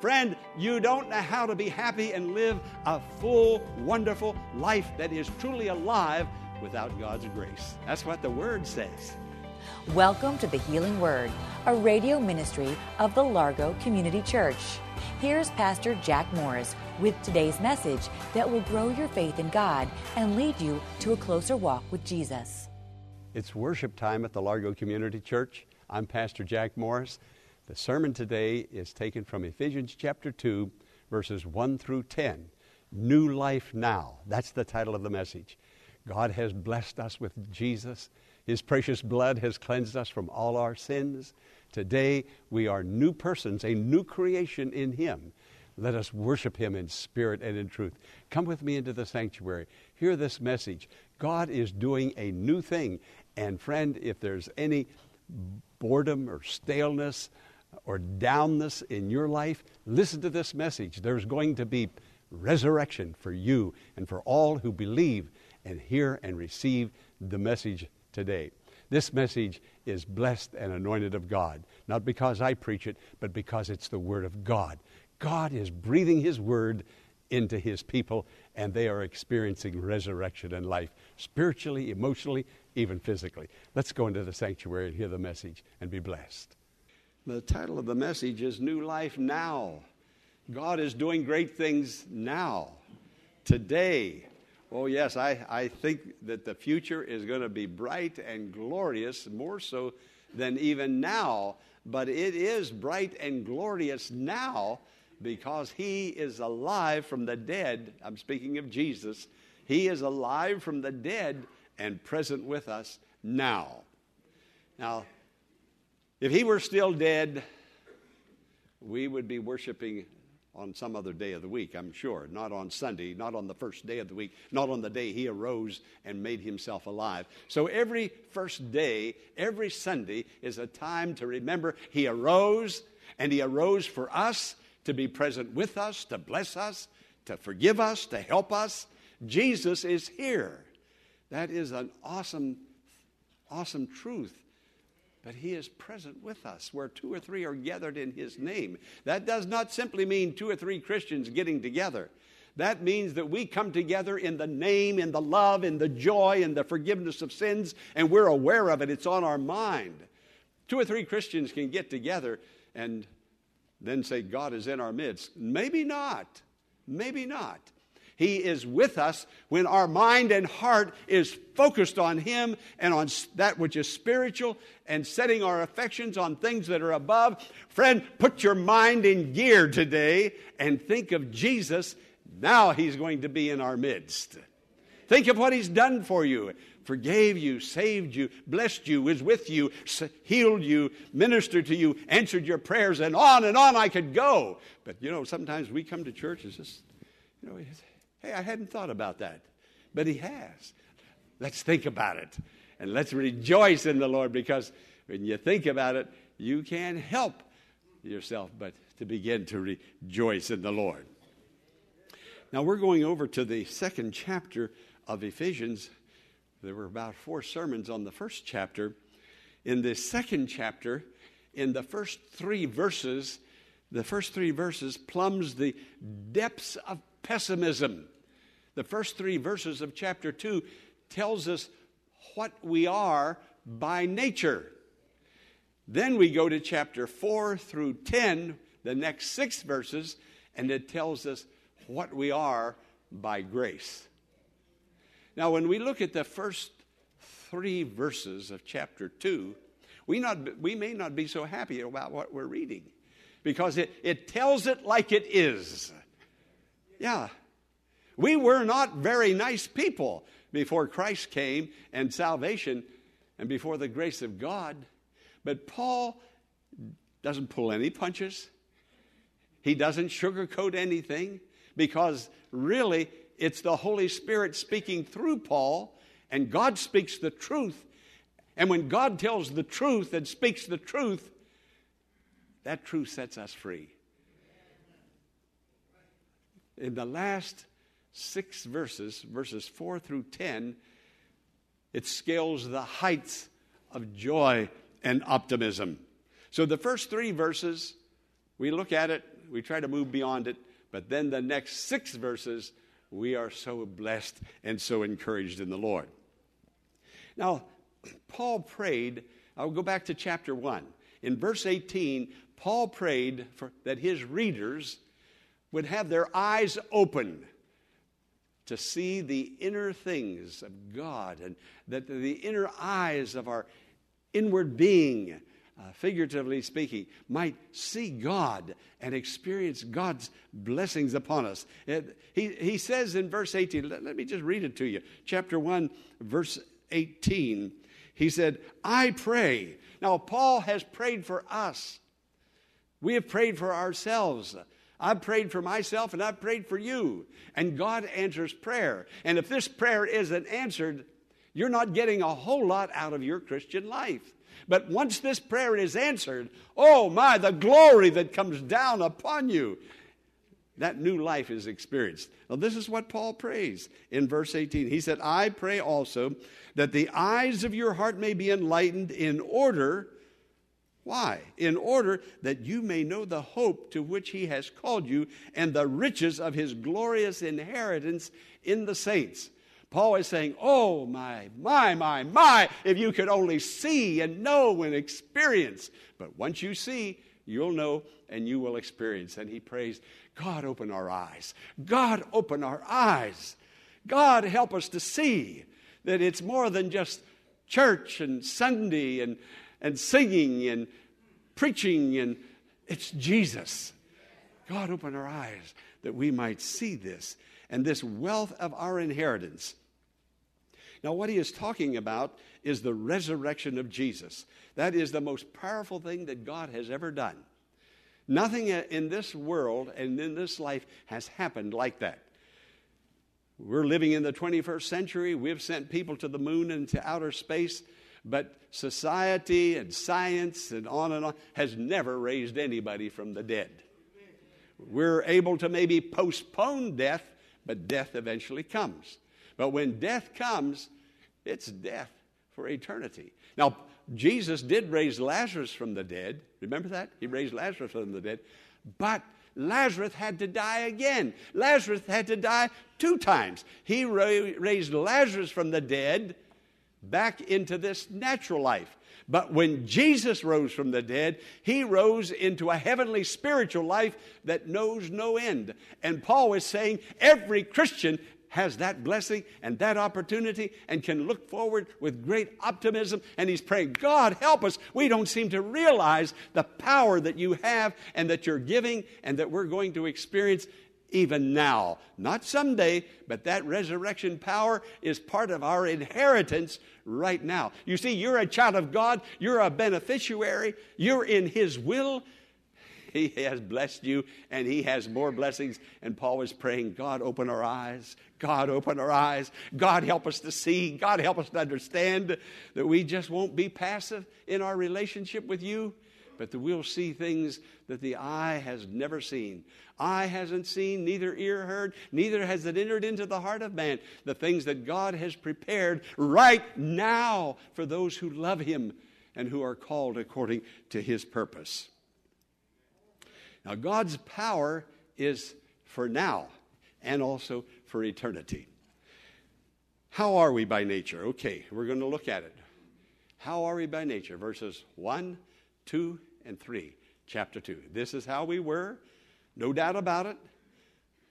Friend, you don't know how to be happy and live a full, wonderful life that is truly alive without God's grace. That's what the Word says. Welcome to the Healing Word, a radio ministry of the Largo Community Church. Here's Pastor Jack Morris with today's message that will grow your faith in God and lead you to a closer walk with Jesus. It's worship time at the Largo Community Church. I'm Pastor Jack Morris. The sermon today is taken from Ephesians chapter 2, verses 1 through 10. New life now. That's the title of the message. God has blessed us with Jesus. His precious blood has cleansed us from all our sins. Today, we are new persons, a new creation in Him. Let us worship Him in spirit and in truth. Come with me into the sanctuary. Hear this message. God is doing a new thing. And, friend, if there's any boredom or staleness or downness in your life, listen to this message. There's going to be resurrection for you and for all who believe and hear and receive the message today. This message is blessed and anointed of God, not because I preach it, but because it's the Word of God. God is breathing His Word into His people, and they are experiencing resurrection and life, spiritually, emotionally, even physically. Let's go into the sanctuary and hear the message and be blessed. The title of the message is New Life Now. God is doing great things now, today. Oh, yes, I, I think that the future is going to be bright and glorious, more so than even now. But it is bright and glorious now because He is alive from the dead. I'm speaking of Jesus. He is alive from the dead and present with us now. Now, if he were still dead, we would be worshiping on some other day of the week, I'm sure. Not on Sunday, not on the first day of the week, not on the day he arose and made himself alive. So every first day, every Sunday is a time to remember he arose, and he arose for us to be present with us, to bless us, to forgive us, to help us. Jesus is here. That is an awesome, awesome truth but He is present with us where two or three are gathered in His name. That does not simply mean two or three Christians getting together. That means that we come together in the name, in the love, in the joy, in the forgiveness of sins, and we're aware of it. It's on our mind. Two or three Christians can get together and then say, God is in our midst. Maybe not. Maybe not. He is with us when our mind and heart is focused on Him and on that which is spiritual and setting our affections on things that are above. Friend, put your mind in gear today and think of Jesus. Now He's going to be in our midst. Think of what He's done for you forgave you, saved you, blessed you, was with you, healed you, ministered to you, answered your prayers, and on and on I could go. But you know, sometimes we come to church, it's just, you know, Hey, I hadn't thought about that. But He has. Let's think about it. And let's rejoice in the Lord because when you think about it, you can't help yourself but to begin to rejoice in the Lord. Now, we're going over to the second chapter of Ephesians. There were about four sermons on the first chapter. In the second chapter, in the first three verses, the first three verses plumbs the depths of pessimism the first three verses of chapter 2 tells us what we are by nature. Then we go to chapter 4 through 10, the next six verses, and it tells us what we are by grace. Now, when we look at the first three verses of chapter 2, we, not, we may not be so happy about what we're reading because it, it tells it like it is. Yeah, we were not very nice people before Christ came and salvation and before the grace of God. But Paul doesn't pull any punches. He doesn't sugarcoat anything because really it's the Holy Spirit speaking through Paul, and God speaks the truth. And when God tells the truth and speaks the truth, that truth sets us free. In the last six verses, verses 4 through 10, it scales the heights of joy and optimism. So the first three verses, we look at it, we try to move beyond it, but then the next six verses, we are so blessed and so encouraged in the Lord. Now, Paul prayed, I'll go back to chapter 1. In verse 18, Paul prayed for, that his readers would have their eyes open to see the inner things of God and that the inner eyes of our inward being uh, figuratively speaking, might see God and experience God's blessings upon us. It, he, he says in verse 18, let, let me just read it to you. Chapter 1, verse 18, he said, I pray. Now, Paul has prayed for us. We have prayed for ourselves. I've prayed for myself and I've prayed for you. And God answers prayer. And if this prayer isn't answered, you're not getting a whole lot out of your Christian life. But once this prayer is answered, oh my, the glory that comes down upon you. That new life is experienced. Now, this is what Paul prays in verse 18. He said, I pray also that the eyes of your heart may be enlightened in order. Why? In order that you may know the hope to which he has called you and the riches of his glorious inheritance in the saints. Paul is saying, Oh, my, my, my, my, if you could only see and know and experience. But once you see, you'll know and you will experience. And he prays, God, open our eyes. God, open our eyes. God, help us to see that it's more than just church and Sunday and, and singing and preaching, and it's Jesus. God, open our eyes that we might see this and this wealth of our inheritance. Now, what he is talking about is the resurrection of Jesus. That is the most powerful thing that God has ever done. Nothing in this world and in this life has happened like that. We're living in the 21st century. We've sent people to the moon and to outer space, but society and science and on and on has never raised anybody from the dead. We're able to maybe postpone death but death eventually comes. But when death comes, it's death for eternity. Now, Jesus did raise Lazarus from the dead. Remember that? He raised Lazarus from the dead. But Lazarus had to die again. Lazarus had to die two times. He raised Lazarus from the dead back into this natural life. But when Jesus rose from the dead, he rose into a heavenly spiritual life that knows no end. And Paul is saying every Christian has that blessing and that opportunity and can look forward with great optimism. And he's praying, God, help us. We don't seem to realize the power that you have and that you're giving and that we're going to experience even now. Not someday, but that resurrection power is part of our inheritance right now. You see, you're a child of God, you're a beneficiary, you're in His will. He has blessed you and He has more blessings. And Paul was praying, God, open our eyes. God, open our eyes. God, help us to see. God, help us to understand that we just won't be passive in our relationship with you, but that we'll see things that the eye has never seen. Eye hasn't seen, neither ear heard, neither has it entered into the heart of man the things that God has prepared right now for those who love Him and who are called according to His purpose. Now, God's power is for now and also for eternity. How are we by nature? Okay, we're going to look at it. How are we by nature? Verses 1, 2, and 3, chapter 2. This is how we were no doubt about it.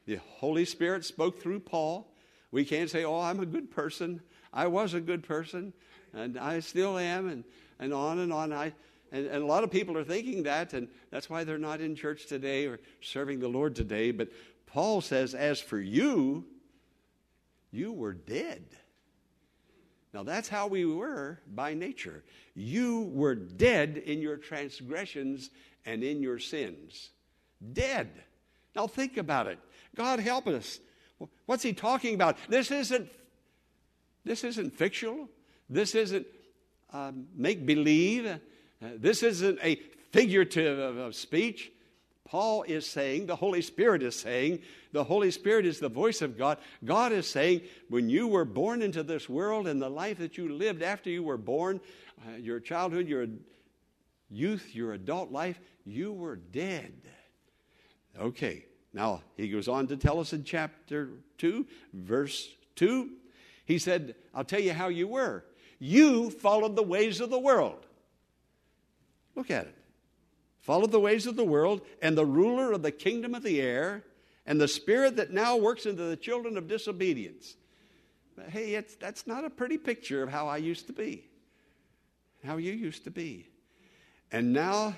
The Holy Spirit spoke through Paul. We can't say, oh, I'm a good person. I was a good person, and I still am, and, and on and on. I, and, and a lot of people are thinking that, and that's why they're not in church today or serving the Lord today. But Paul says, as for you, you were dead. Now, that's how we were by nature. You were dead in your transgressions and in your sins. dead. Now think about it. God help us. What's he talking about? This isn't this isn't fictional. This isn't um, make believe. Uh, this isn't a figurative of speech. Paul is saying, the Holy Spirit is saying, the Holy Spirit is the voice of God. God is saying, when you were born into this world and the life that you lived after you were born, uh, your childhood, your youth, your adult life, you were dead. Okay, now he goes on to tell us in chapter 2, verse 2. He said, I'll tell you how you were. You followed the ways of the world. Look at it. Followed the ways of the world, and the ruler of the kingdom of the air, and the spirit that now works into the children of disobedience. But Hey, that's not a pretty picture of how I used to be, how you used to be. And now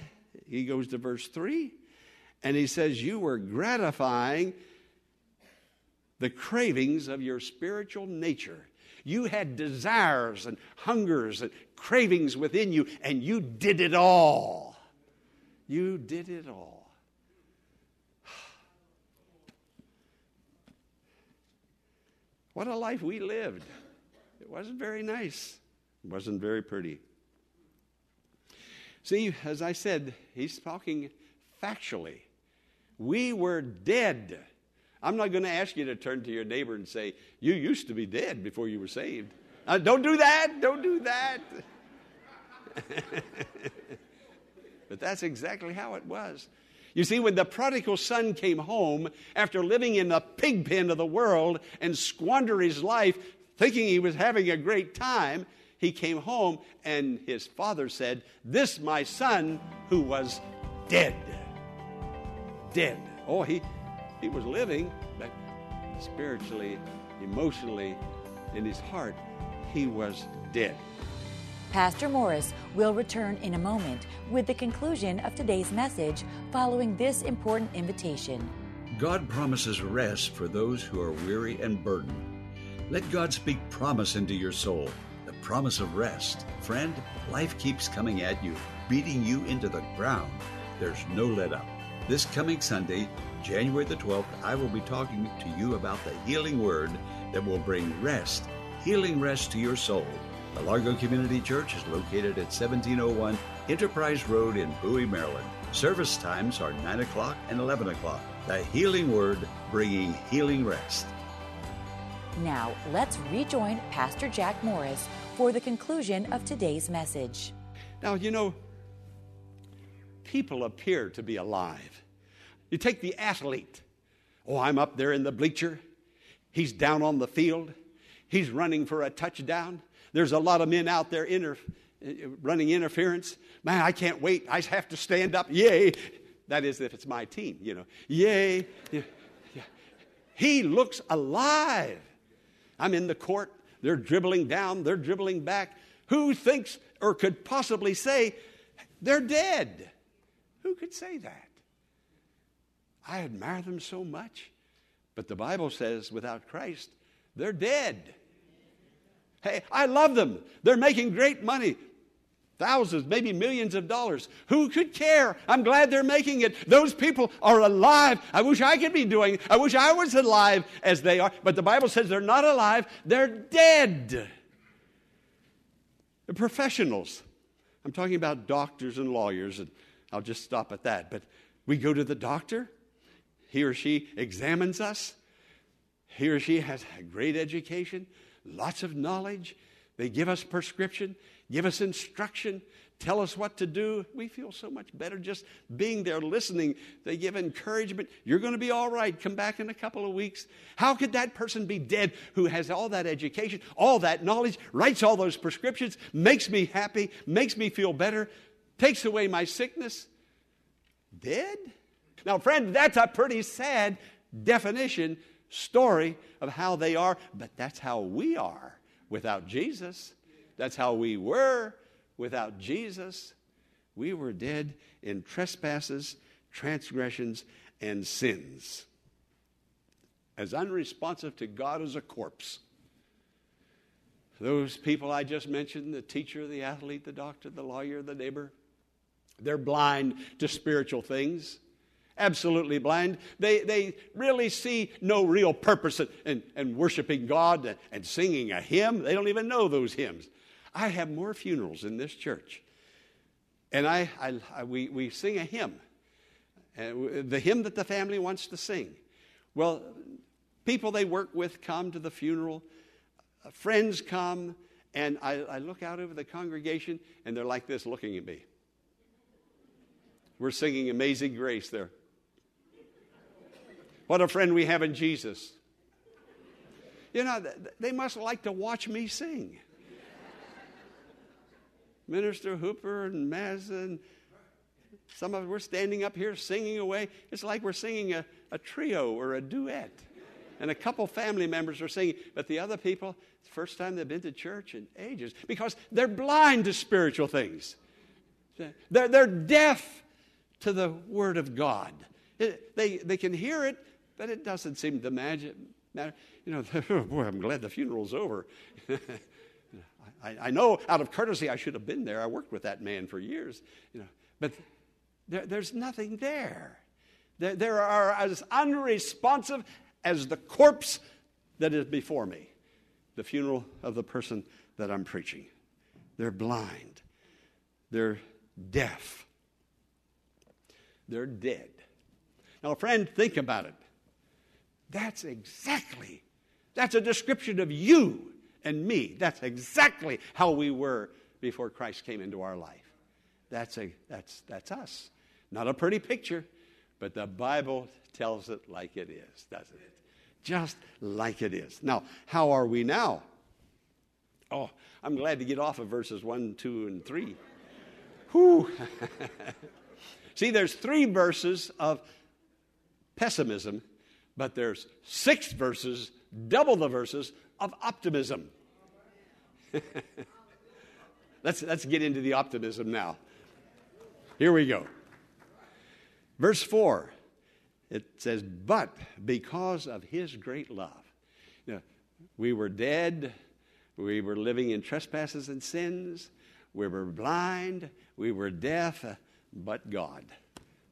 he goes to verse 3, and he says, You were gratifying the cravings of your spiritual nature. You had desires and hungers and cravings within you, and you did it all. You did it all. What a life we lived. It wasn't very nice, it wasn't very pretty. See, as I said, he's talking factually. We were dead I'm not going to ask you to turn to your neighbor and say, You used to be dead before you were saved. Uh, don't do that. Don't do that. but that's exactly how it was. You see, when the prodigal son came home after living in the pig pen of the world and squander his life thinking he was having a great time, he came home and his father said, This my son who was dead. Dead. Oh, he, he was living, but spiritually, emotionally, in his heart, he was dead. Pastor Morris will return in a moment with the conclusion of today's message following this important invitation. God promises rest for those who are weary and burdened. Let God speak promise into your soul, the promise of rest. Friend, life keeps coming at you, beating you into the ground. There's no let up. This coming Sunday, January the 12th, I will be talking to you about the healing word that will bring rest, healing rest to your soul. The Largo Community Church is located at 1701 Enterprise Road in Bowie, Maryland. Service times are 9 o'clock and 11 o'clock. The Healing Word, bringing healing rest. Now, let's rejoin Pastor Jack Morris for the conclusion of today's message. Now, you know, people appear to be alive. You take the athlete. Oh, I'm up there in the bleacher. He's down on the field. He's running for a touchdown. There's a lot of men out there inter- running interference. Man, I can't wait. I have to stand up. Yay. That is, if it's my team, you know. Yay. Yeah. Yeah. He looks alive. I'm in the court. They're dribbling down, they're dribbling back. Who thinks or could possibly say they're dead? Who could say that? I admire them so much. But the Bible says without Christ, they're dead. Hey, I love them. They're making great money. Thousands, maybe millions of dollars. Who could care? I'm glad they're making it. Those people are alive. I wish I could be doing it. I wish I was alive as they are. But the Bible says they're not alive, they're dead. The professionals. I'm talking about doctors and lawyers, and I'll just stop at that. But we go to the doctor, he or she examines us. He or she has a great education, lots of knowledge. They give us prescription, give us instruction, tell us what to do. We feel so much better just being there listening. They give encouragement. You're going to be all right. Come back in a couple of weeks. How could that person be dead who has all that education, all that knowledge, writes all those prescriptions, makes me happy, makes me feel better, takes away my sickness? Dead? Now, friend, that's a pretty sad definition, story of how they are, but that's how we are without Jesus. That's how we were without Jesus. We were dead in trespasses, transgressions, and sins. As unresponsive to God as a corpse. Those people I just mentioned the teacher, the athlete, the doctor, the lawyer, the neighbor they're blind to spiritual things absolutely blind. They, they really see no real purpose in, in, in worshiping God and, singing a hymn. They don't even know those hymns. I have more funerals in this church. And I, I, I we, we sing a hymn, and the hymn that the family wants to sing. Well, people they work with come to the funeral, uh, friends come, and I, I look out over the congregation, and they're like this looking at me. We're singing Amazing Grace there. What a friend we have in Jesus. You know, they must like to watch me sing. Minister Hooper and Mazza some of us, we're standing up here singing away. It's like we're singing a, a trio or a duet. And a couple family members are singing, but the other people, it's the first time they've been to church in ages because they're blind to spiritual things. They're, they're deaf to the Word of God. It, they, they can hear it, but it doesn't seem to matter. You know, oh, boy, I'm glad the funeral's over. I, I, know out of courtesy I should have been there. I worked with that man for years. You know, but there, there's nothing there. there. There are as unresponsive as the corpse that is before me, the funeral of the person that I'm preaching. They're blind. They're deaf. They're dead. Now, friend, think about it. That's exactly, that's a description of you and me. That's exactly how we were before Christ came into our life. That's, a, that's, that's us. Not a pretty picture, but the Bible tells it like it is, doesn't it? Just like it is. Now, how are we now? Oh, I'm glad to get off of verses 1, 2, and 3. Whew. See, there's three verses of pessimism, but there's six verses, double the verses of optimism. let's, let's get into the optimism now. Here we go. Verse 4, it says, But because of his great love. Now, we were dead, we were living in trespasses and sins, we were blind, we were deaf, but God.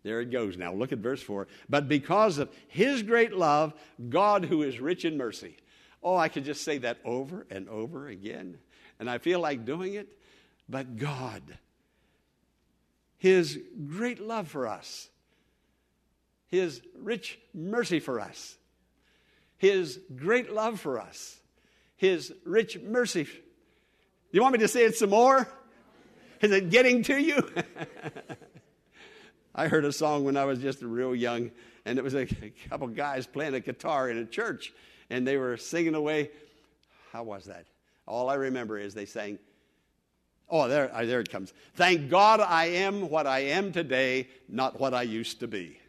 There it goes now. Look at verse 4. But because of his great love, God who is rich in mercy. Oh, I could just say that over and over again. And I feel like doing it. But God, his great love for us, his rich mercy for us, his great love for us, his rich mercy. You want me to say it some more? Is it getting to you? I heard a song when I was just real young, and it was a couple guys playing a guitar in a church, and they were singing away. How was that? All I remember is they sang, Oh, there, uh, there it comes. Thank God I am what I am today, not what I used to be.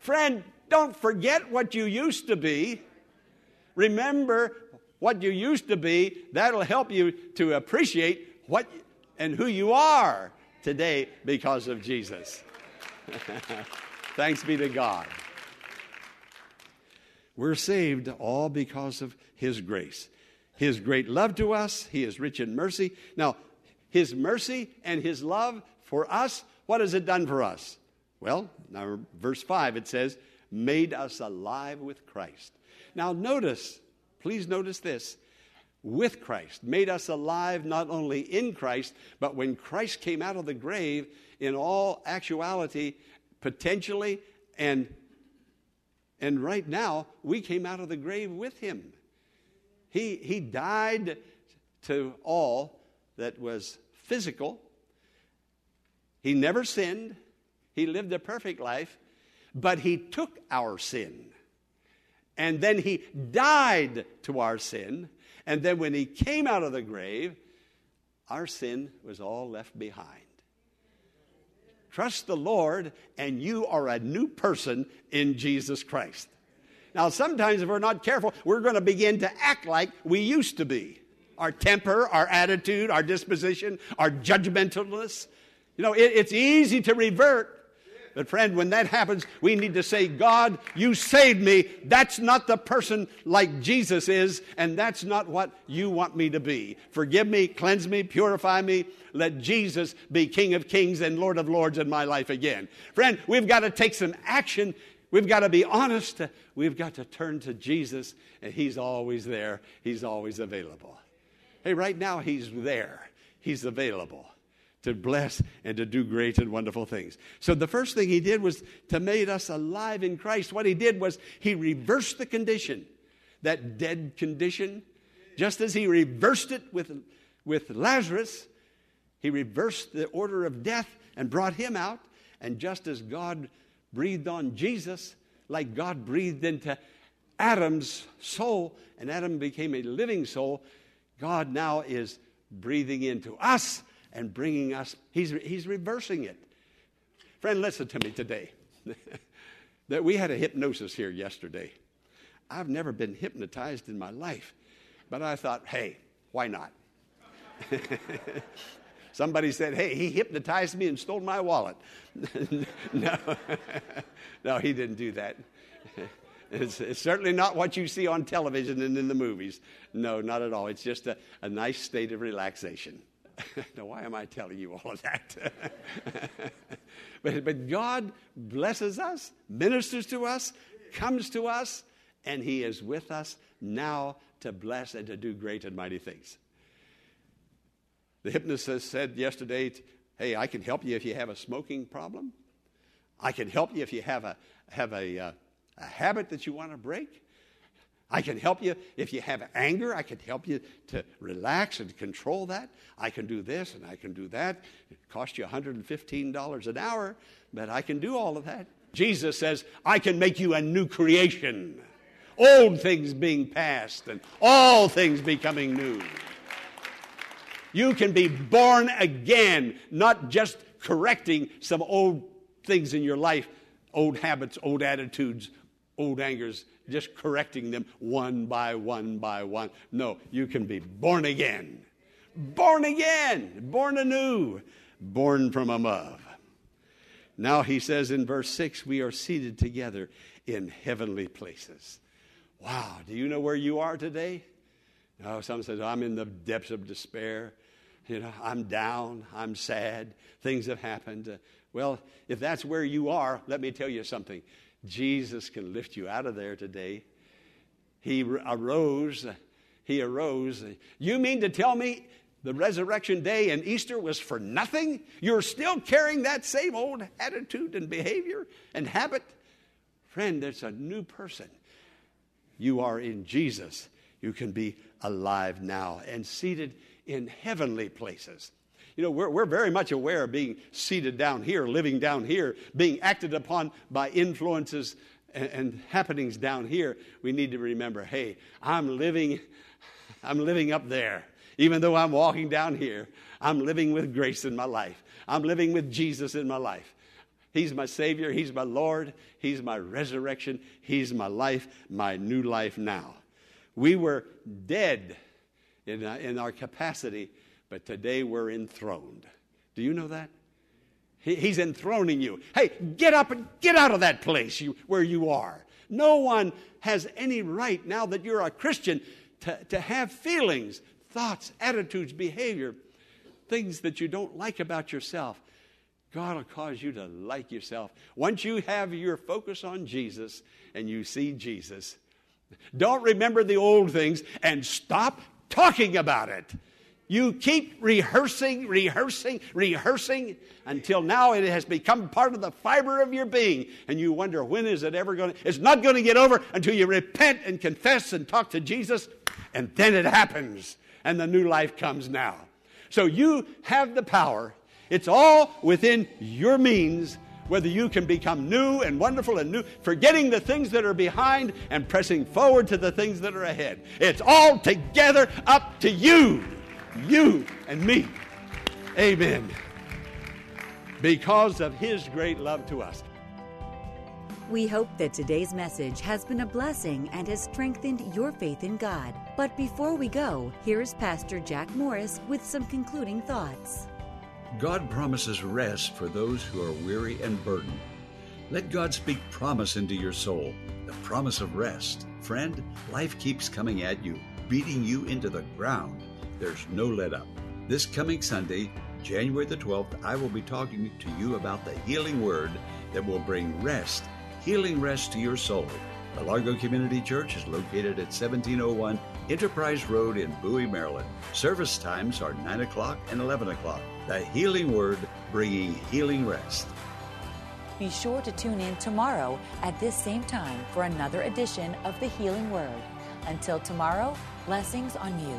Friend, don't forget what you used to be. Remember what you used to be. That'll help you to appreciate what and who you are today because of Jesus. Thanks be to God. We're saved all because of His grace. His great love to us, He is rich in mercy. Now, His mercy and His love for us, what has it done for us? Well, now, verse 5, it says, made us alive with Christ. Now, notice, please notice this with Christ, made us alive not only in Christ, but when Christ came out of the grave, in all actuality, potentially, and, and right now, we came out of the grave with him. He, he died to all that was physical. He never sinned. He lived a perfect life, but he took our sin. And then he died to our sin and then when he came out of the grave, our sin was all left behind. Trust the Lord, and you are a new person in Jesus Christ. Now, sometimes if we're not careful, we're going to begin to act like we used to be. Our temper, our attitude, our disposition, our judgmentalness. You know, it, it's easy to revert But, friend, when that happens, we need to say, God, you saved me. That's not the person like Jesus is, and that's not what you want me to be. Forgive me, cleanse me, purify me. Let Jesus be King of kings and Lord of lords in my life again. Friend, we've got to take some action. We've got to be honest. We've got to turn to Jesus, and He's always there, He's always available. Hey, right now, He's there, He's available to bless and to do great and wonderful things. So the first thing he did was to make us alive in Christ. What he did was he reversed the condition, that dead condition. Just as he reversed it with, with Lazarus, he reversed the order of death and brought him out. And just as God breathed on Jesus, like God breathed into Adam's soul, and Adam became a living soul, God now is breathing into us and bringing us, he's, he's reversing it. Friend, listen to me today. that we had a hypnosis here yesterday. I've never been hypnotized in my life, but I thought, hey, why not? Somebody said, hey, he hypnotized me and stole my wallet. no, no, he didn't do that. It's, it's, certainly not what you see on television and in the movies. No, not at all. It's just a, a nice state of relaxation. now, why am I telling you all of that? but, but God blesses us, ministers to us, comes to us, and He is with us now to bless and to do great and mighty things. The hypnotist said yesterday, Hey, I can help you if you have a smoking problem. I can help you if you have a, have a, uh, a habit that you want to break. I can help you if you have anger. I can help you to relax and control that. I can do this and I can do that. It costs you $115 an hour, but I can do all of that. Jesus says, I can make you a new creation. Old things being past and all things becoming new. You can be born again, not just correcting some old things in your life, old habits, old attitudes, old angers just correcting them one by one by one. No, you can be born again. Born again, born anew, born from above. Now he says in verse 6 we are seated together in heavenly places. Wow, do you know where you are today? No, some says, I'm in the depths of despair. You know, I'm down, I'm sad, things have happened. Uh, well, if that's where you are, let me tell you something. Jesus can lift you out of there today. He arose. He arose. You mean to tell me the resurrection day and Easter was for nothing? You're still carrying that same old attitude and behavior and habit? Friend, there's a new person. You are in Jesus. You can be alive now and seated in heavenly places. You know, we're, we're very much aware of being seated down here, living down here, being acted upon by influences and, and happenings down here. We need to remember, hey, I'm living, I'm living up there. Even though I'm walking down here, I'm living with grace in my life. I'm living with Jesus in my life. He's my Savior. He's my Lord. He's my resurrection. He's my life, my new life now. We were dead in, uh, in our capacity but today we're enthroned. Do you know that? He, he's enthroning you. Hey, get up and get out of that place you, where you are. No one has any right now that you're a Christian to, to have feelings, thoughts, attitudes, behavior, things that you don't like about yourself. God will cause you to like yourself. Once you have your focus on Jesus and you see Jesus, don't remember the old things and stop talking about it. You keep rehearsing, rehearsing, rehearsing until now it has become part of the fiber of your being. And you wonder, when is it ever going to? It's not going to get over until you repent and confess and talk to Jesus. And then it happens. And the new life comes now. So you have the power. It's all within your means whether you can become new and wonderful and new, forgetting the things that are behind and pressing forward to the things that are ahead. It's all together up to you you and me. Amen. Because of his great love to us. We hope that today's message has been a blessing and has strengthened your faith in God. But before we go, here's Pastor Jack Morris with some concluding thoughts. God promises rest for those who are weary and burdened. Let God speak promise into your soul, the promise of rest. Friend, life keeps coming at you, beating you into the ground. There's no let up. This coming Sunday, January the 12th, I will be talking to you about the healing word that will bring rest, healing rest to your soul. The Largo Community Church is located at 1701 Enterprise Road in Bowie, Maryland. Service times are 9 o'clock and 11 o'clock. The Healing Word, bringing healing rest. Be sure to tune in tomorrow at this same time for another edition of the Healing Word. Until tomorrow, blessings on you.